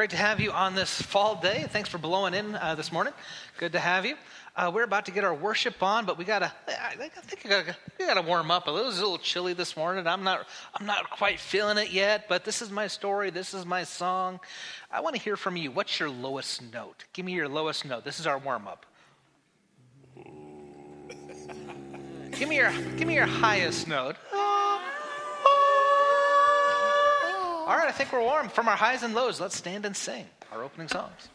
Great to have you on this fall day. Thanks for blowing in uh, this morning. Good to have you. Uh, we're about to get our worship on, but we gotta. I, think we gotta, gotta warm up a little. A little chilly this morning. I'm not. I'm not quite feeling it yet. But this is my story. This is my song. I want to hear from you. What's your lowest note? Give me your lowest note. This is our warm up. give me your. Give me your highest note. Oh. All right, I think we're warm from our highs and lows. Let's stand and sing our opening songs.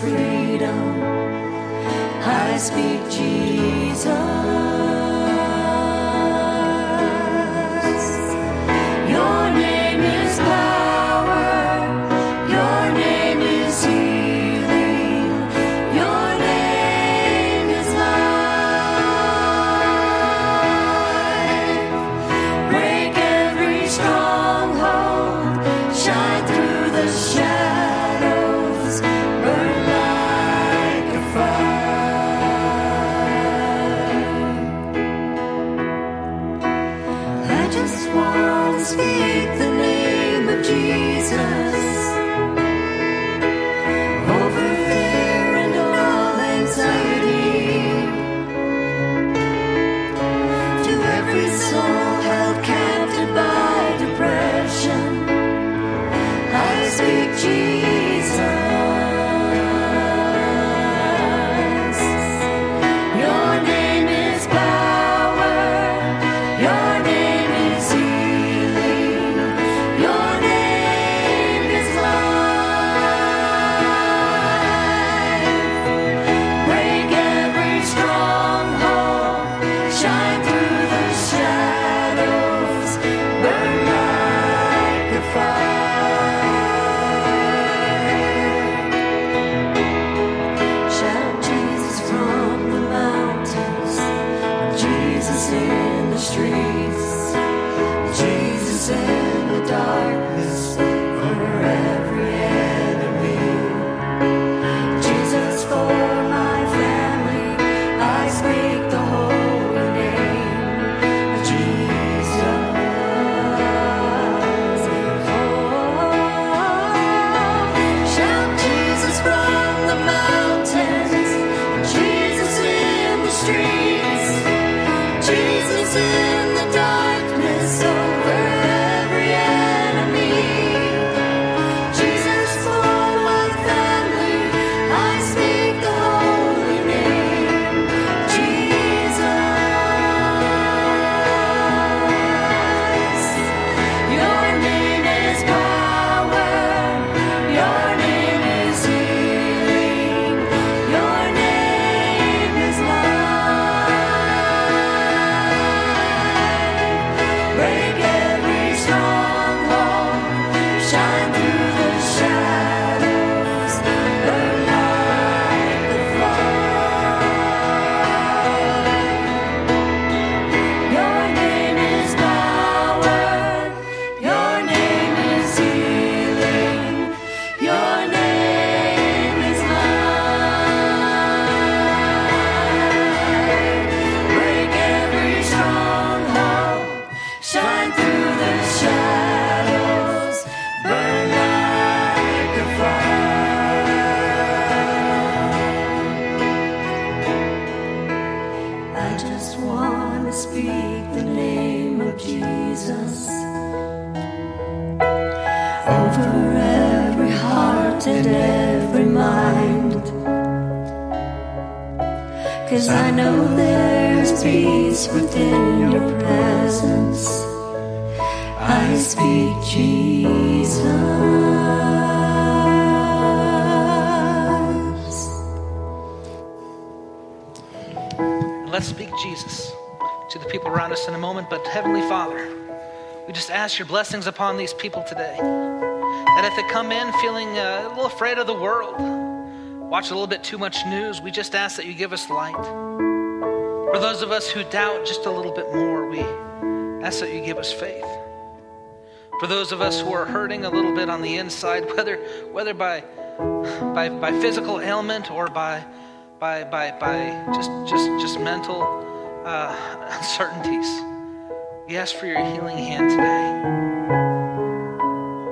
Freedom. I speak Jesus. Jesus in the streets, Jesus in the darkness. I know there's peace within your presence. I speak Jesus. Let's speak Jesus to the people around us in a moment. But Heavenly Father, we just ask your blessings upon these people today. That if they come in feeling uh, a little afraid of the world, watch a little bit too much news, we just ask that you give us light. For those of us who doubt just a little bit more, we ask that you give us faith. For those of us who are hurting a little bit on the inside, whether whether by by, by physical ailment or by by by by just just just mental uh, uncertainties, we ask for your healing hand today.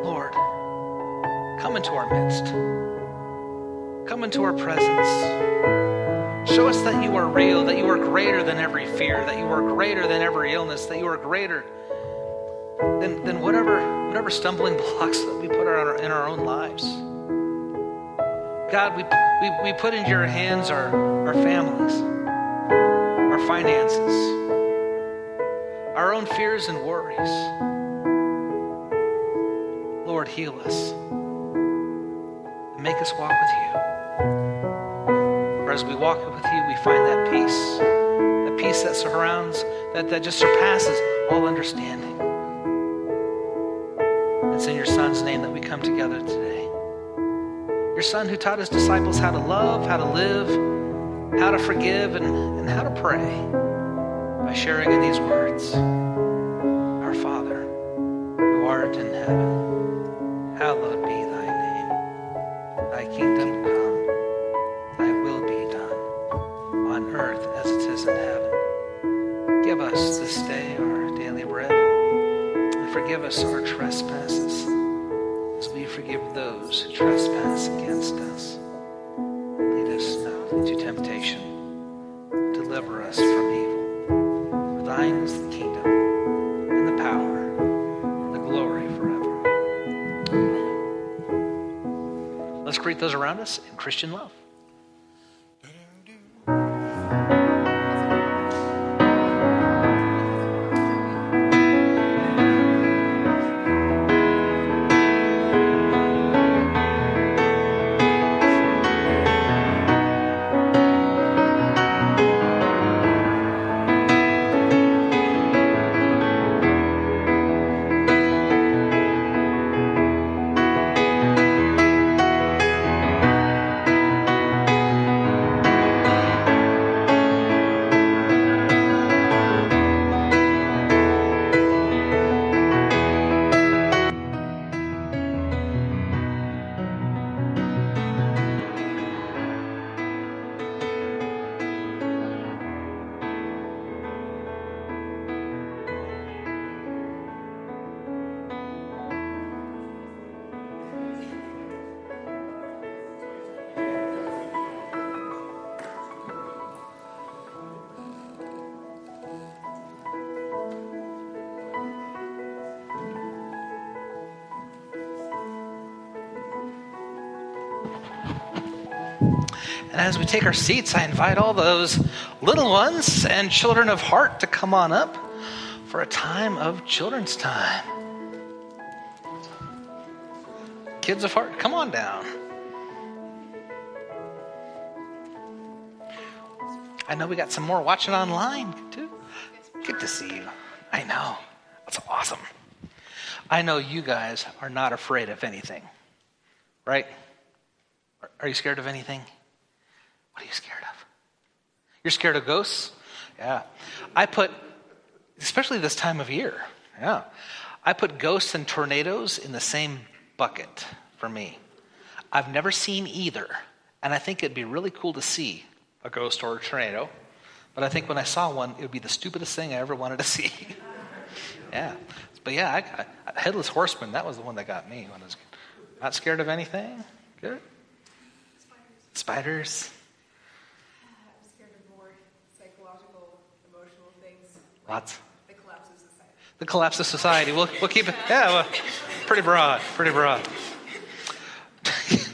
Lord, come into our midst. Come into our presence. Show us that you are real, that you are greater than every fear, that you are greater than every illness, that you are greater than, than whatever, whatever stumbling blocks that we put in our, in our own lives. God, we, we, we put into your hands our, our families, our finances, our own fears and worries. Lord, heal us and make us walk with you. As we walk with you, we find that peace, that peace that surrounds, that, that just surpasses all understanding. It's in your Son's name that we come together today. Your Son who taught his disciples how to love, how to live, how to forgive, and, and how to pray by sharing in these words Our Father, who art in heaven, Take our seats, I invite all those little ones and children of heart to come on up for a time of children's time. Kids of heart, come on down. I know we got some more watching online too. Good to see you. I know. That's awesome. I know you guys are not afraid of anything, right? Are you scared of anything? What are you scared of? You're scared of ghosts? Yeah. I put, especially this time of year, yeah. I put ghosts and tornadoes in the same bucket for me. I've never seen either, and I think it'd be really cool to see a ghost or a tornado. But I think when I saw one, it would be the stupidest thing I ever wanted to see. yeah. But yeah, I, I, Headless Horseman, that was the one that got me when I was not scared of anything. Good. Spiders. I'm scared of more psychological, emotional things. Lots. The collapse of society. The collapse of society. We'll, we'll keep it. Yeah. Well, pretty broad, pretty broad.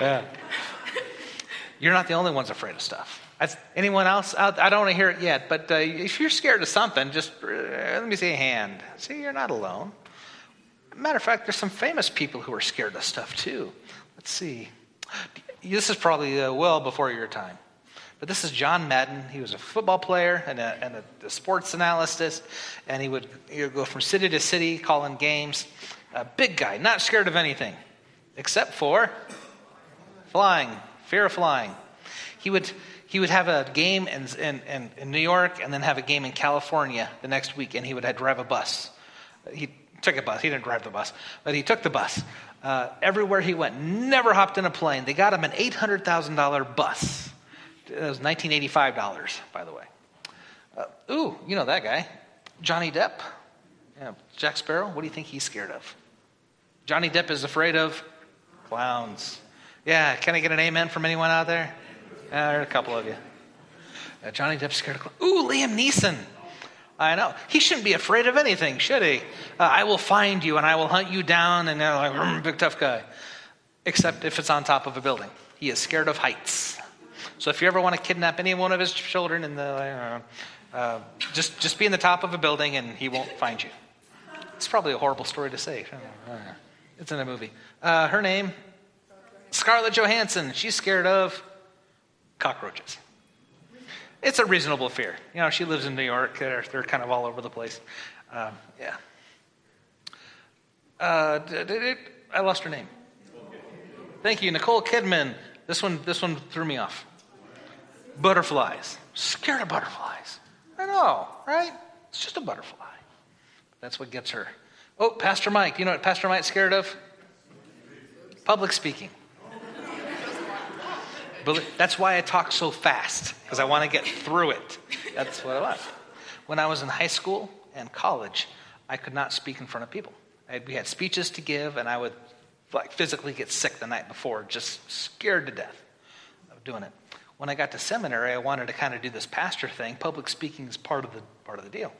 yeah. You're not the only ones afraid of stuff. That's, anyone else? Out, I don't want to hear it yet, but uh, if you're scared of something, just uh, let me see a hand. See, you're not alone. Matter of fact, there's some famous people who are scared of stuff too. Let's see. This is probably uh, well before your time. But this is John Madden. He was a football player and a, and a, a sports analyst, and he would, he would go from city to city calling games. A big guy, not scared of anything except for flying, fear of flying. He would, he would have a game in, in, in, New York and then have a game in California the next week, and he would drive a bus. He took a bus. He didn't drive the bus, but he took the bus. Uh, everywhere he went, never hopped in a plane. They got him an $800,000 bus. It was $1985, by the way. Uh, ooh, you know that guy. Johnny Depp. Yeah, Jack Sparrow. What do you think he's scared of? Johnny Depp is afraid of clowns. Yeah, can I get an amen from anyone out there? Yeah, there are a couple of you. Uh, Johnny Depp's scared of clowns. Ooh, Liam Neeson. I know. He shouldn't be afraid of anything, should he? Uh, I will find you and I will hunt you down, and they're like, mm, big tough guy. Except if it's on top of a building. He is scared of heights. So if you ever want to kidnap any one of his children, in the, uh, just just be in the top of a building and he won't find you. It's probably a horrible story to say. It's in a movie. Uh, her name, Scarlett Johansson. She's scared of cockroaches. It's a reasonable fear. You know, she lives in New York. They're, they're kind of all over the place. Um, yeah. Uh, I lost her name. Thank you, Nicole Kidman. This one, this one threw me off. Butterflies. Scared of butterflies. I know, right? It's just a butterfly. That's what gets her. Oh, Pastor Mike. You know what Pastor Mike's scared of? Public speaking. That's why I talk so fast, because I want to get through it. That's what I was. When I was in high school and college, I could not speak in front of people. Had, we had speeches to give, and I would like physically get sick the night before, just scared to death of doing it. When I got to seminary, I wanted to kind of do this pastor thing. Public speaking is part of the part of the deal.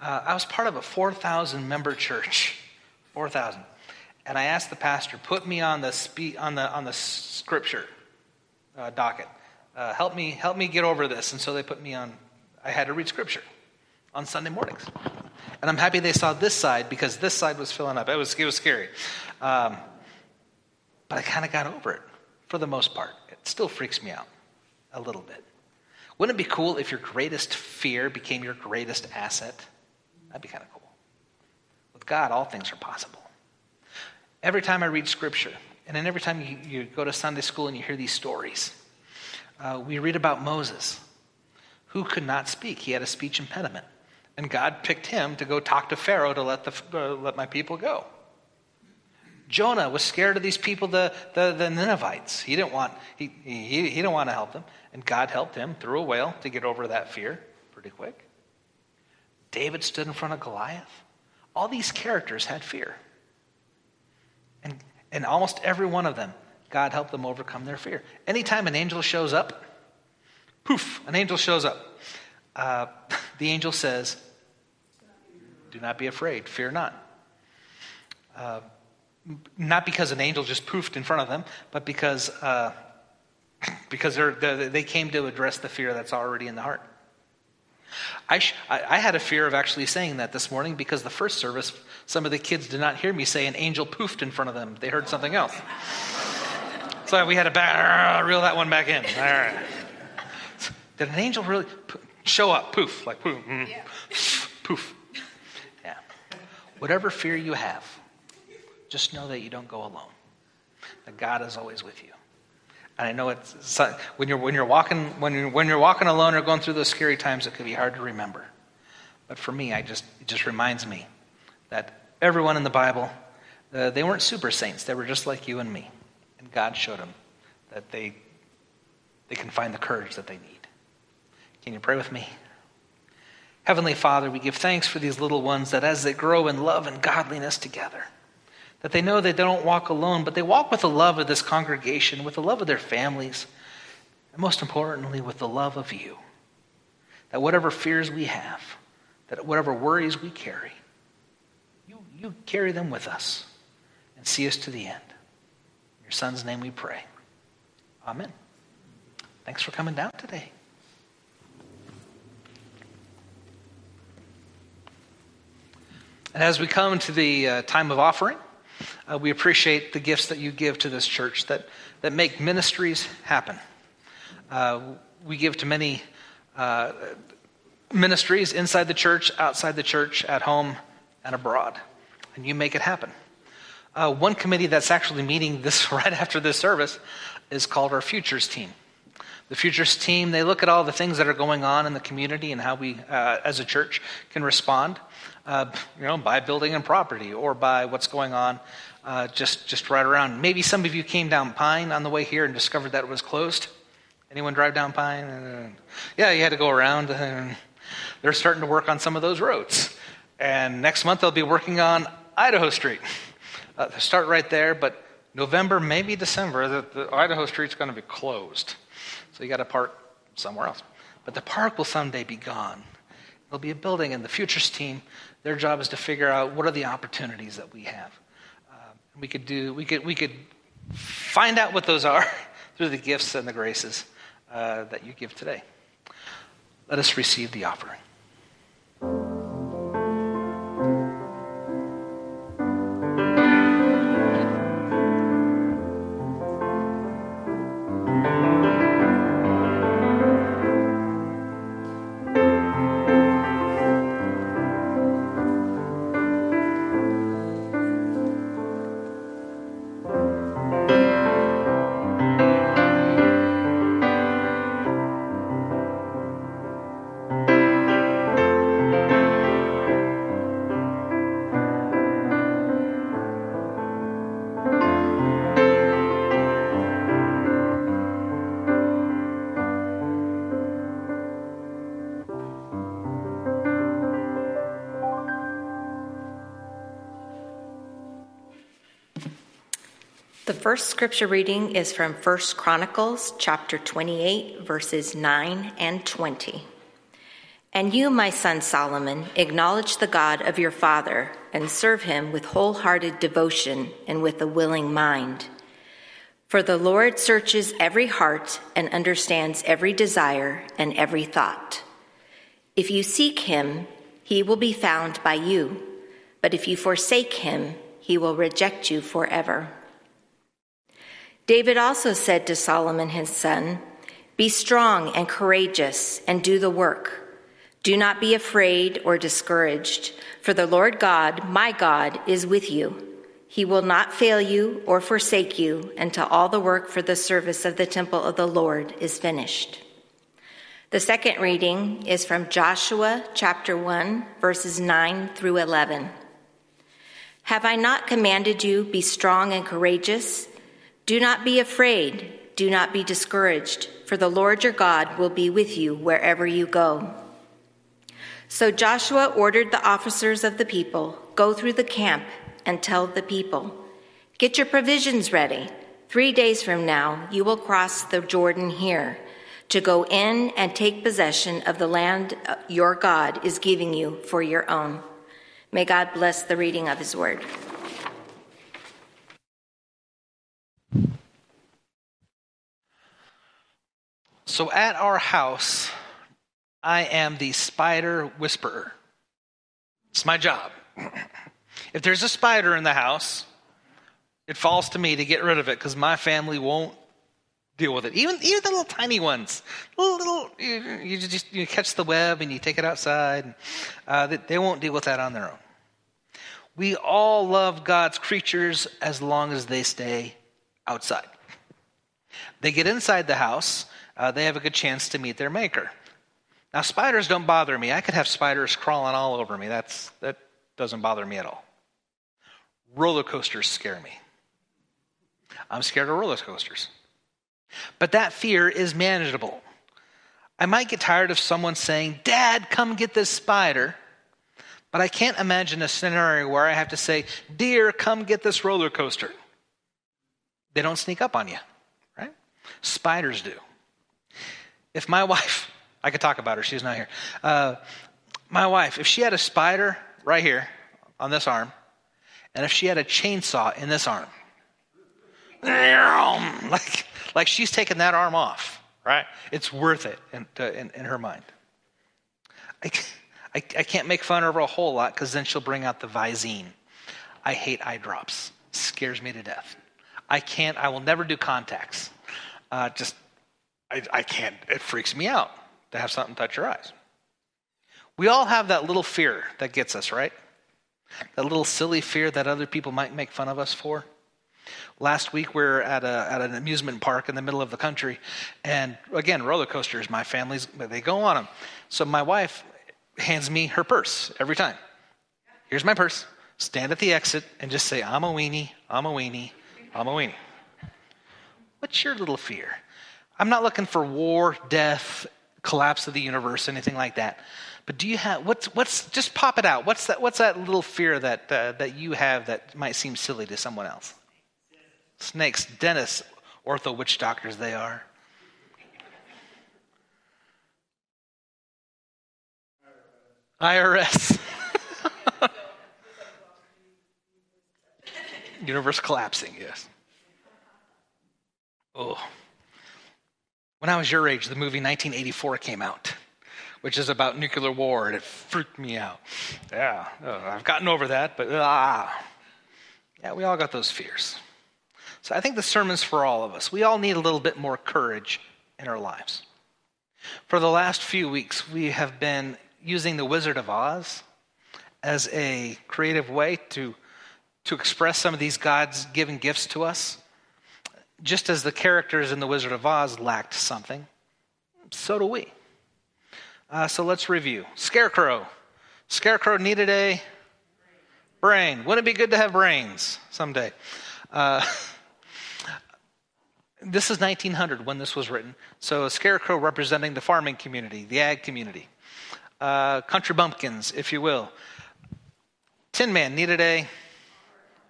Uh, I was part of a 4,000 member church, 4,000, and I asked the pastor, put me on the spe- on the on the scripture uh, docket. Uh, help me help me get over this. And so they put me on. I had to read scripture on Sunday mornings. And I'm happy they saw this side because this side was filling up. It was, it was scary. Um, but I kind of got over it for the most part. It still freaks me out a little bit. Wouldn't it be cool if your greatest fear became your greatest asset? That'd be kind of cool. With God, all things are possible. Every time I read scripture, and then every time you, you go to Sunday school and you hear these stories, uh, we read about Moses, who could not speak. He had a speech impediment. And God picked him to go talk to Pharaoh to let, the, uh, let my people go. Jonah was scared of these people, the, the, the Ninevites. He didn't, want, he, he, he didn't want to help them. And God helped him through a whale to get over that fear pretty quick. David stood in front of Goliath. All these characters had fear. And, and almost every one of them, God helped them overcome their fear. Anytime an angel shows up, poof, an angel shows up. Uh, the angel says, Do not be afraid, fear not. Uh, not because an angel just poofed in front of them, but because, uh, because they're, they came to address the fear that's already in the heart. I, sh- I, had a fear of actually saying that this morning because the first service, some of the kids did not hear me say an angel poofed in front of them. They heard something else. so we had to back, reel that one back in. All right. Did an angel really show up? Poof, like poof, mm, yeah. poof. Yeah. Whatever fear you have, just know that you don't go alone. That God is always with you. And I know it's when you're when you're walking when you're when you're walking alone or going through those scary times, it can be hard to remember. But for me, I just it just reminds me that everyone in the Bible, uh, they weren't super saints. They were just like you and me, and God showed them that they they can find the courage that they need. Can you pray with me? Heavenly Father, we give thanks for these little ones that as they grow in love and godliness together that they know that they don't walk alone, but they walk with the love of this congregation, with the love of their families, and most importantly, with the love of you. That whatever fears we have, that whatever worries we carry, you, you carry them with us and see us to the end. In your son's name we pray. Amen. Thanks for coming down today. And as we come to the uh, time of offering, uh, we appreciate the gifts that you give to this church that, that make ministries happen. Uh, we give to many uh, ministries inside the church, outside the church, at home, and abroad. And you make it happen. Uh, one committee that's actually meeting this right after this service is called our Futures Team. The Futures Team, they look at all the things that are going on in the community and how we, uh, as a church, can respond uh, you know, by building and property or by what's going on uh, just, just right around. Maybe some of you came down Pine on the way here and discovered that it was closed. Anyone drive down Pine? Uh, yeah, you had to go around. And they're starting to work on some of those roads. And next month they'll be working on Idaho Street. Uh, start right there, but November, maybe December, the, the Idaho Street's going to be closed. So you got to park somewhere else. But the park will someday be gone. There'll be a building, and the futures team their job is to figure out what are the opportunities that we have. We could do, we could, we could find out what those are through the gifts and the graces uh, that you give today. Let us receive the offering. First scripture reading is from 1 Chronicles chapter 28 verses 9 and 20. And you, my son Solomon, acknowledge the God of your father and serve him with wholehearted devotion and with a willing mind. For the Lord searches every heart and understands every desire and every thought. If you seek him, he will be found by you, but if you forsake him, he will reject you forever. David also said to Solomon his son, Be strong and courageous and do the work. Do not be afraid or discouraged, for the Lord God, my God, is with you. He will not fail you or forsake you until all the work for the service of the temple of the Lord is finished. The second reading is from Joshua chapter 1, verses 9 through 11. Have I not commanded you, be strong and courageous? Do not be afraid, do not be discouraged, for the Lord your God will be with you wherever you go. So Joshua ordered the officers of the people go through the camp and tell the people, Get your provisions ready. Three days from now, you will cross the Jordan here to go in and take possession of the land your God is giving you for your own. May God bless the reading of his word. So at our house, I am the spider whisperer. It's my job. if there's a spider in the house, it falls to me to get rid of it because my family won't deal with it. Even even the little tiny ones, little, little you, you just you catch the web and you take it outside. Uh, they won't deal with that on their own. We all love God's creatures as long as they stay outside. They get inside the house uh, they have a good chance to meet their maker. Now, spiders don't bother me. I could have spiders crawling all over me. That's, that doesn't bother me at all. Roller coasters scare me. I'm scared of roller coasters. But that fear is manageable. I might get tired of someone saying, Dad, come get this spider. But I can't imagine a scenario where I have to say, Dear, come get this roller coaster. They don't sneak up on you, right? Spiders do. If my wife, I could talk about her, she's not here. Uh, my wife, if she had a spider right here on this arm, and if she had a chainsaw in this arm, like, like she's taking that arm off, right? It's worth it in, in, in her mind. I, I, I, can't make fun of her a whole lot because then she'll bring out the Visine. I hate eye drops. Scares me to death. I can't, I will never do contacts. Uh, just, I, I can't, it freaks me out to have something touch your eyes. We all have that little fear that gets us, right? That little silly fear that other people might make fun of us for. Last week we were at, a, at an amusement park in the middle of the country, and again, roller coasters. My family's they go on them. So my wife hands me her purse every time. Here's my purse. Stand at the exit and just say, "I'm a weenie. I'm a weenie. I'm a weenie." What's your little fear? I'm not looking for war, death, collapse of the universe, anything like that. But do you have what's what's just pop it out? What's that? What's that little fear that uh, that you have that might seem silly to someone else? Snakes, dentists, ortho witch doctors they are. IRS. Universe collapsing, yes. Oh. When I was your age, the movie 1984 came out, which is about nuclear war, and it freaked me out. Yeah, oh, I've gotten over that, but ah. Yeah, we all got those fears. So I think the sermon's for all of us. We all need a little bit more courage in our lives. For the last few weeks, we have been using the Wizard of Oz as a creative way to, to express some of these God's given gifts to us. Just as the characters in the Wizard of Oz lacked something, so do we. Uh, so let's review. Scarecrow. Scarecrow needed a brain. Wouldn't it be good to have brains someday? Uh, This is 1900 when this was written. So a scarecrow representing the farming community, the ag community. Uh, country bumpkins, if you will. Tin Man needed a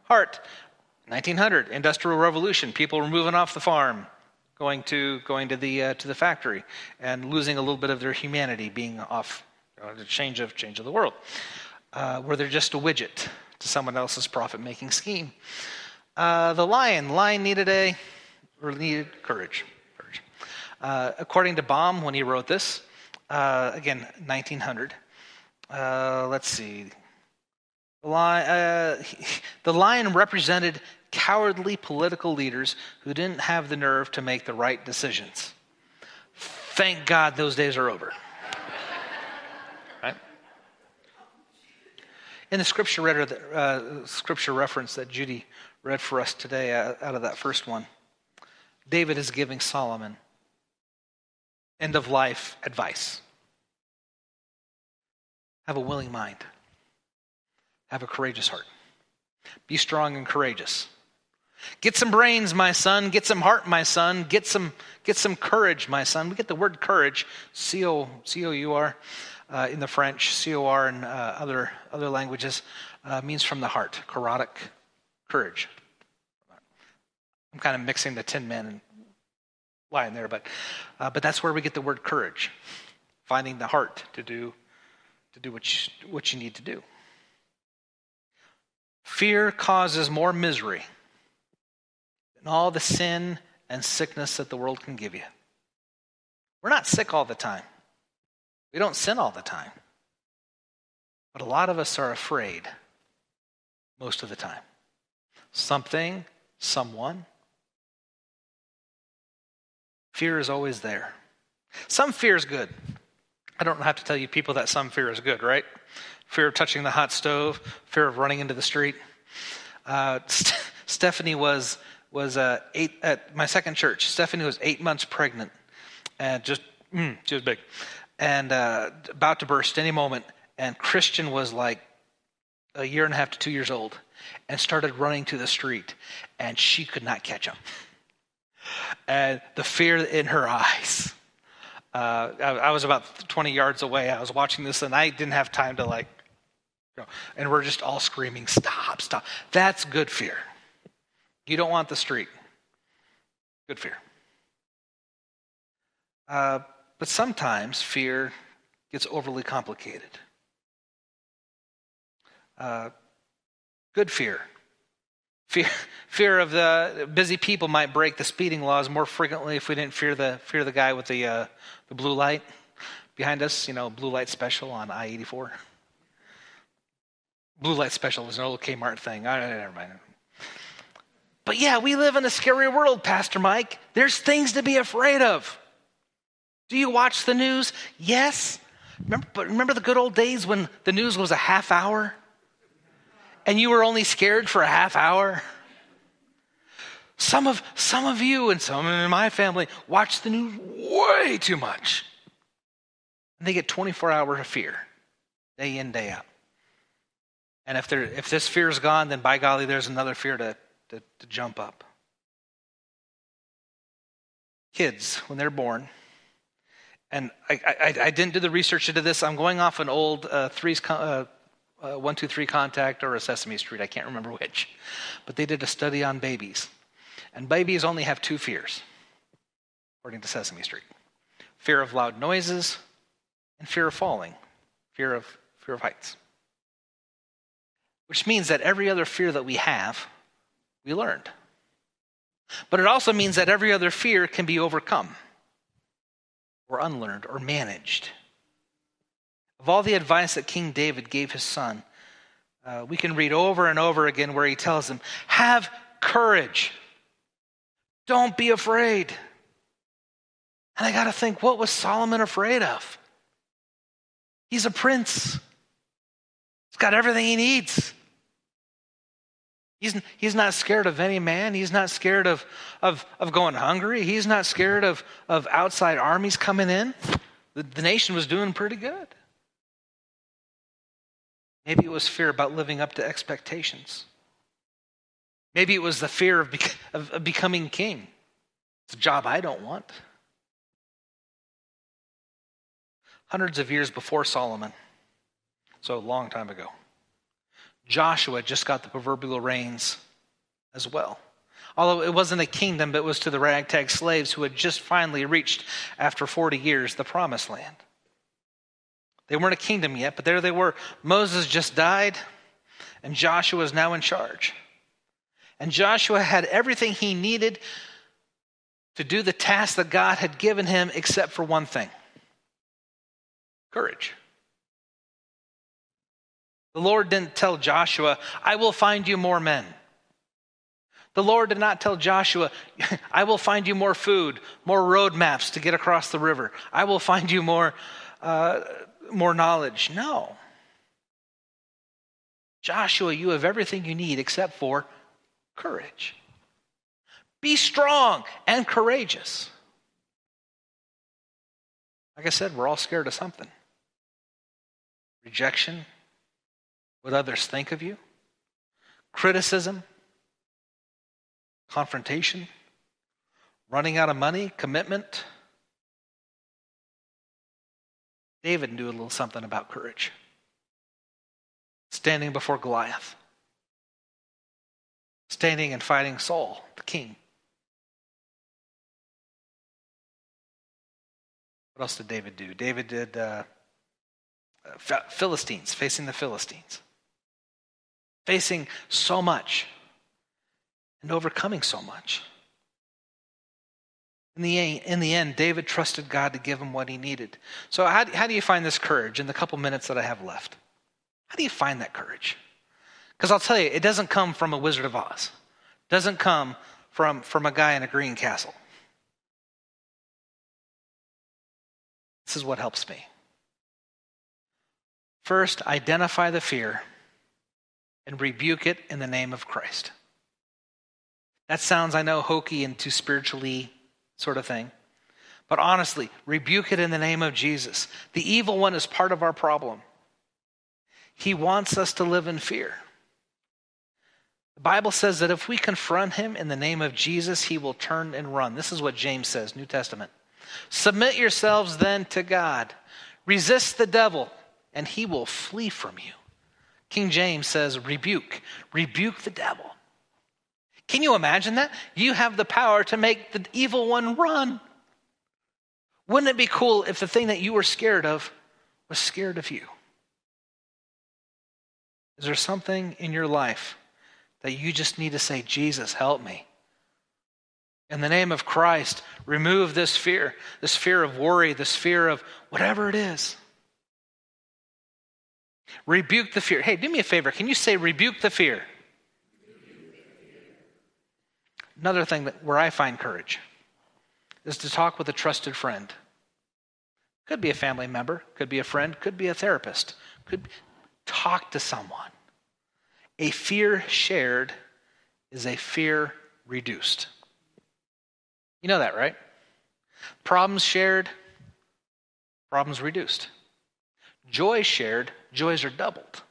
heart. 1900, Industrial Revolution. People were moving off the farm, going to going to the uh, to the factory, and losing a little bit of their humanity, being off uh, the change of change of the world, uh, where they're just a widget to someone else's profit making scheme. Uh, the lion, lion needed a or needed courage. courage. Uh, according to Baum, when he wrote this, uh, again, 1900, uh, let's see. The lion, uh, the lion represented cowardly political leaders who didn't have the nerve to make the right decisions. Thank God those days are over. right? In the scripture, read, uh, scripture reference that Judy read for us today uh, out of that first one, David is giving Solomon end of life advice. Have a willing mind, have a courageous heart, be strong and courageous. Get some brains, my son. Get some heart, my son. Get some, get some courage, my son. We get the word courage, C O C O U R, uh, in the French, C O R in uh, other other languages, uh, means from the heart, karotic, courage. I'm kind of mixing the Tin Man and Lion there, but uh, but that's where we get the word courage, finding the heart to do to do what you, what you need to do. Fear causes more misery than all the sin and sickness that the world can give you. We're not sick all the time. We don't sin all the time. But a lot of us are afraid most of the time. Something, someone, Fear is always there. Some fear is good. I don't have to tell you people that some fear is good, right? Fear of touching the hot stove, fear of running into the street. Uh, St- Stephanie was was uh, eight at my second church. Stephanie was eight months pregnant, and just mm, she was big, and uh, about to burst any moment. And Christian was like a year and a half to two years old, and started running to the street, and she could not catch him and the fear in her eyes. Uh, I, I, was about 20 yards away. I was watching this, and I didn't have time to like, you know, and we're just all screaming, "Stop! Stop!" That's good fear. You don't want the street. Good fear. Uh, but sometimes fear gets overly complicated. Uh, good fear Fear, fear of the busy people might break the speeding laws more frequently if we didn't fear the fear the guy with the uh, the blue light behind us. You know, blue light special on I eighty four. Blue light special is an old Kmart thing. I never mind. But yeah, we live in a scary world, Pastor Mike. There's things to be afraid of. Do you watch the news? Yes. Remember, but remember the good old days when the news was a half hour? And you were only scared for a half hour? Some of, some of you and some in my family watch the news way too much. And they get 24 hours of fear, day in, day out. And if, if this fear is gone, then by golly, there's another fear to, to, to jump up. Kids, when they're born, and I, I, I, didn't do the research into this. I'm going off an old uh, threes, uh, uh, one, two, three contact or a Sesame Street. I can't remember which. But they did a study on babies. And babies only have two fears, according to Sesame Street fear of loud noises and fear of falling, fear of, fear of heights. Which means that every other fear that we have, we learned. But it also means that every other fear can be overcome or unlearned or managed. Of all the advice that King David gave his son, uh, we can read over and over again where he tells him, Have courage. Don't be afraid. And I got to think, what was Solomon afraid of? He's a prince, he's got everything he needs. He's, he's not scared of any man. He's not scared of, of, of going hungry. He's not scared of, of outside armies coming in. The, the nation was doing pretty good. Maybe it was fear about living up to expectations. Maybe it was the fear of, of, of becoming king. It's a job I don't want. Hundreds of years before Solomon, so a long time ago, Joshua just got the proverbial reins as well. Although it wasn't a kingdom, but it was to the ragtag slaves who had just finally reached, after 40 years, the promised land. They weren't a kingdom yet, but there they were. Moses just died, and Joshua is now in charge. And Joshua had everything he needed to do the task that God had given him, except for one thing courage. The Lord didn't tell Joshua, I will find you more men. The Lord did not tell Joshua, I will find you more food, more road maps to get across the river. I will find you more, uh, more knowledge. No. Joshua, you have everything you need except for courage. Be strong and courageous. Like I said, we're all scared of something rejection, what others think of you, criticism, confrontation, running out of money, commitment. David knew a little something about courage. Standing before Goliath, standing and fighting Saul, the king. What else did David do? David did uh, Philistines, facing the Philistines facing so much and overcoming so much. In the, in the end, David trusted God to give him what he needed. So, how, how do you find this courage in the couple minutes that I have left? How do you find that courage? Because I'll tell you, it doesn't come from a Wizard of Oz, it doesn't come from, from a guy in a green castle. This is what helps me. First, identify the fear and rebuke it in the name of Christ. That sounds, I know, hokey and too spiritually sort of thing. But honestly, rebuke it in the name of Jesus. The evil one is part of our problem. He wants us to live in fear. The Bible says that if we confront him in the name of Jesus, he will turn and run. This is what James says, New Testament. Submit yourselves then to God. Resist the devil, and he will flee from you. King James says, rebuke, rebuke the devil. Can you imagine that? You have the power to make the evil one run. Wouldn't it be cool if the thing that you were scared of was scared of you? Is there something in your life that you just need to say, Jesus, help me. In the name of Christ, remove this fear, this fear of worry, this fear of whatever it is. Rebuke the fear. Hey, do me a favor. Can you say, rebuke the fear? Another thing that, where I find courage is to talk with a trusted friend. Could be a family member, could be a friend, could be a therapist. Could talk to someone. A fear shared is a fear reduced. You know that, right? Problems shared, problems reduced. Joy shared, joys are doubled.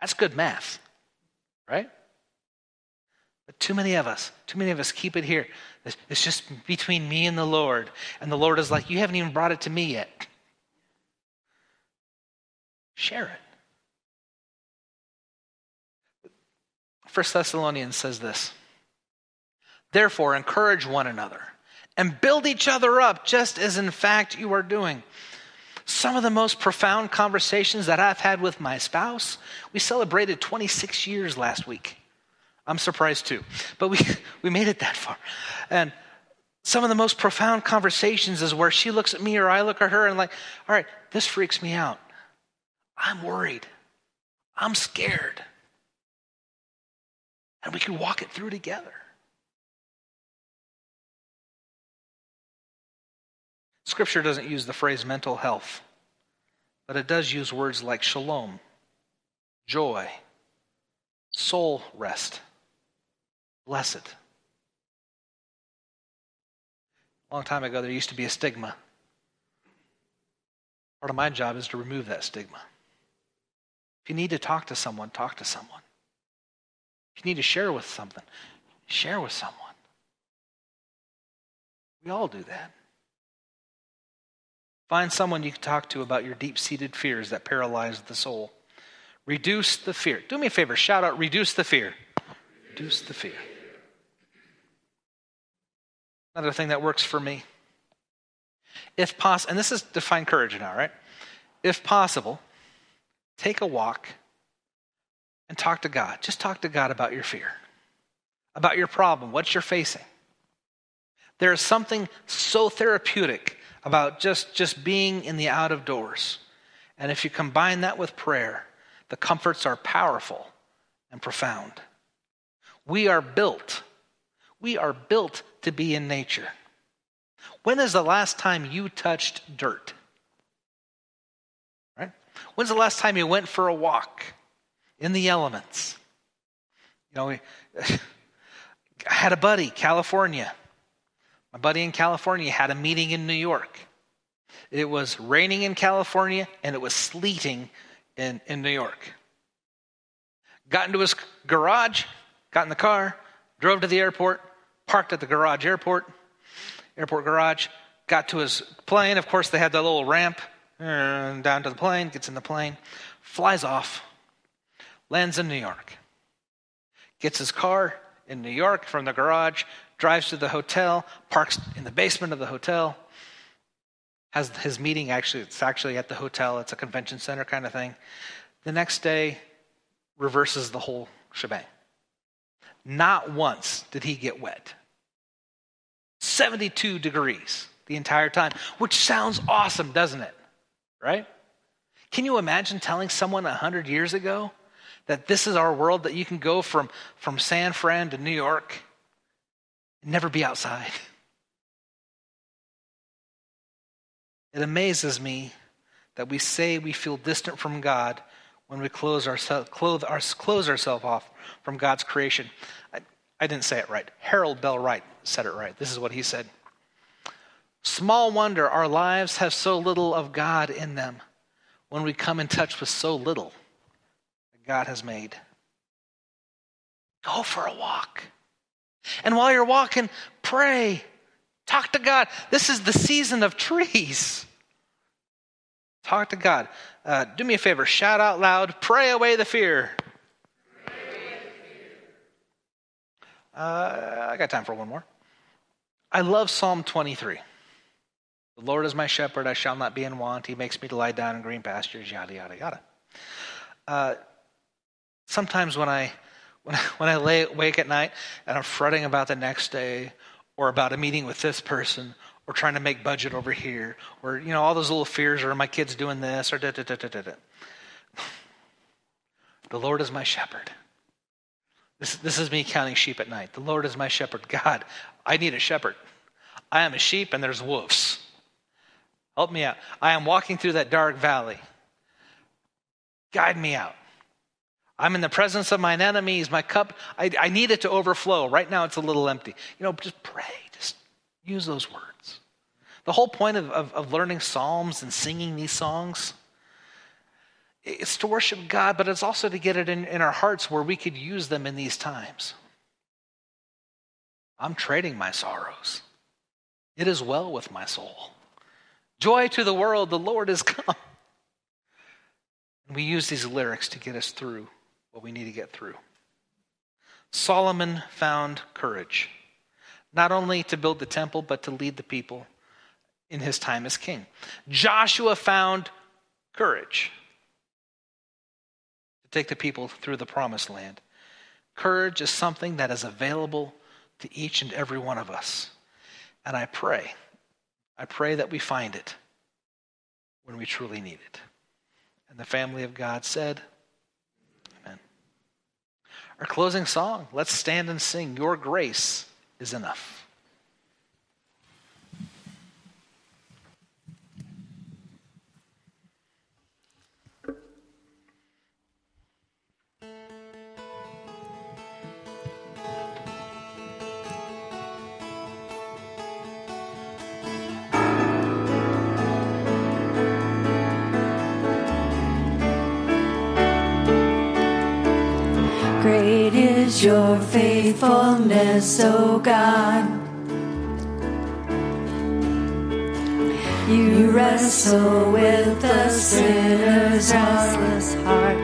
That's good math, right? But too many of us, too many of us keep it here. It's just between me and the Lord. And the Lord is like, You haven't even brought it to me yet. Share it. First Thessalonians says this Therefore, encourage one another and build each other up, just as in fact you are doing. Some of the most profound conversations that I've had with my spouse, we celebrated 26 years last week. I'm surprised too, but we, we made it that far. And some of the most profound conversations is where she looks at me or I look at her and, like, all right, this freaks me out. I'm worried. I'm scared. And we can walk it through together. Scripture doesn't use the phrase mental health, but it does use words like shalom, joy, soul rest, blessed. A long time ago, there used to be a stigma. Part of my job is to remove that stigma. If you need to talk to someone, talk to someone. If you need to share with something, share with someone. We all do that. Find someone you can talk to about your deep seated fears that paralyze the soul. Reduce the fear. Do me a favor, shout out, reduce the fear. Reduce the fear. Another thing that works for me. If possible, and this is define courage now, right? If possible, take a walk and talk to God. Just talk to God about your fear, about your problem, what you're facing. There is something so therapeutic about just, just being in the out of doors. And if you combine that with prayer, the comforts are powerful and profound. We are built, we are built to be in nature. When is the last time you touched dirt? Right? When's the last time you went for a walk? in the elements. You know, I had a buddy, California. My buddy in California had a meeting in New York. It was raining in California and it was sleeting in, in New York. Got into his garage, got in the car, drove to the airport, parked at the garage airport, airport garage, got to his plane. Of course, they had that little ramp uh, down to the plane, gets in the plane, flies off lands in New York, gets his car in New York from the garage, drives to the hotel, parks in the basement of the hotel, has his meeting actually, it's actually at the hotel, it's a convention center kind of thing. The next day, reverses the whole shebang. Not once did he get wet. 72 degrees the entire time, which sounds awesome, doesn't it? Right? Can you imagine telling someone 100 years ago that this is our world, that you can go from, from San Fran to New York never be outside. It amazes me that we say we feel distant from God when we close, ourselves, clothe our, close ourselves off from God's creation. I, I didn't say it right. Harold Bell Wright said it right. This is what he said Small wonder our lives have so little of God in them when we come in touch with so little that God has made. Go for a walk. And while you're walking, pray. Talk to God. This is the season of trees. Talk to God. Uh, do me a favor, shout out loud, pray away the fear. Uh, I got time for one more. I love Psalm 23. The Lord is my shepherd, I shall not be in want. He makes me to lie down in green pastures, yada, yada, yada. Uh, sometimes when I When I, when I lay awake at night and I'm fretting about the next day or about a meeting with this person or trying to make budget over here or, you know, all those little fears or my kids doing this or da da da da da da. The Lord is my shepherd. This, this is me counting sheep at night. The Lord is my shepherd. God, I need a shepherd. I am a sheep and there's wolves. Help me out. I am walking through that dark valley. Guide me out. I'm in the presence of mine enemies. My cup, I, I need it to overflow. Right now it's a little empty. You know, just pray. Just use those words. The whole point of, of, of learning Psalms and singing these songs it's to worship God, but it's also to get it in, in our hearts where we could use them in these times. I'm trading my sorrows. It is well with my soul. Joy to the world, the Lord is come. We use these lyrics to get us through what we need to get through. Solomon found courage, not only to build the temple, but to lead the people in his time as king. Joshua found courage to take the people through the promised land. Courage is something that is available to each and every one of us. And I pray, I pray that we find it when we truly need it. And the family of God said. Our closing song, let's stand and sing, Your Grace is Enough. Your faithfulness, O God. You wrestle with the sinner's restless heart.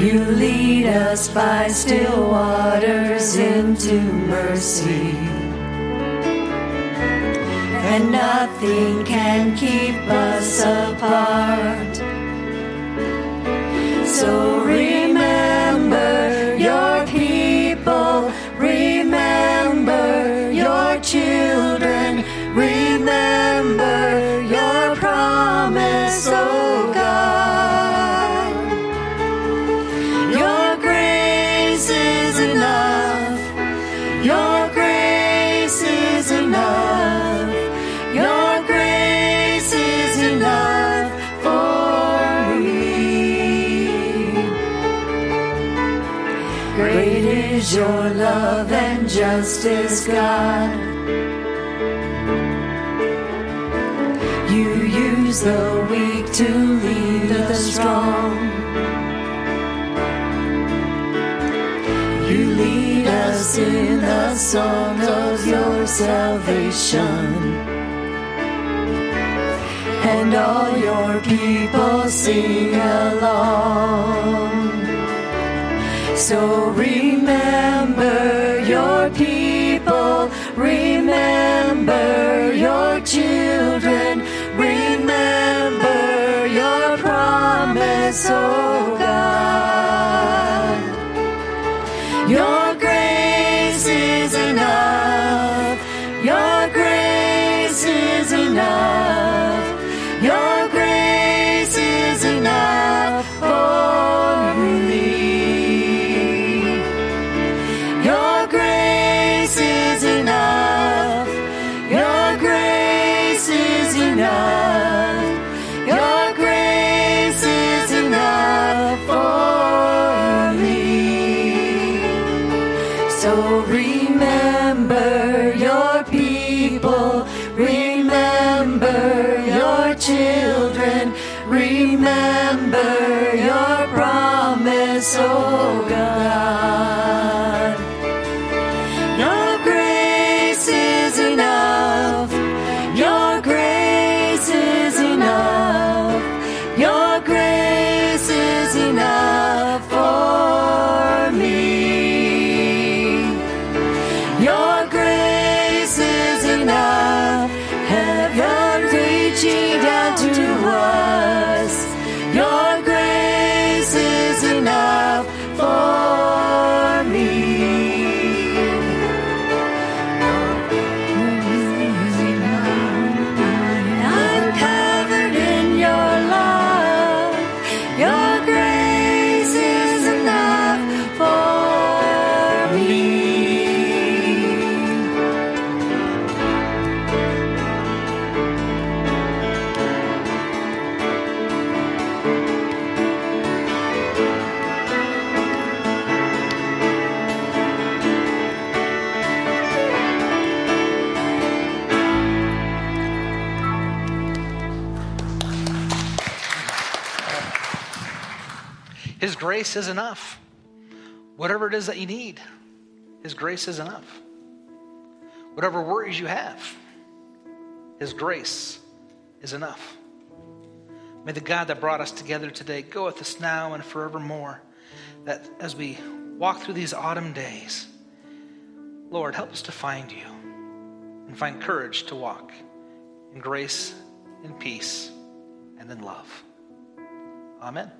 You lead us by still waters into mercy. And nothing can keep us apart. So remember your love and justice, God. You use the weak to lead the strong. You lead us in the song of your salvation. And all your people sing along. So remember your people, remember your children, remember your promise, oh remember your promise, oh God. Grace is enough. Whatever it is that you need, His grace is enough. Whatever worries you have, His grace is enough. May the God that brought us together today go with us now and forevermore. That as we walk through these autumn days, Lord, help us to find you and find courage to walk in grace, in peace, and in love. Amen.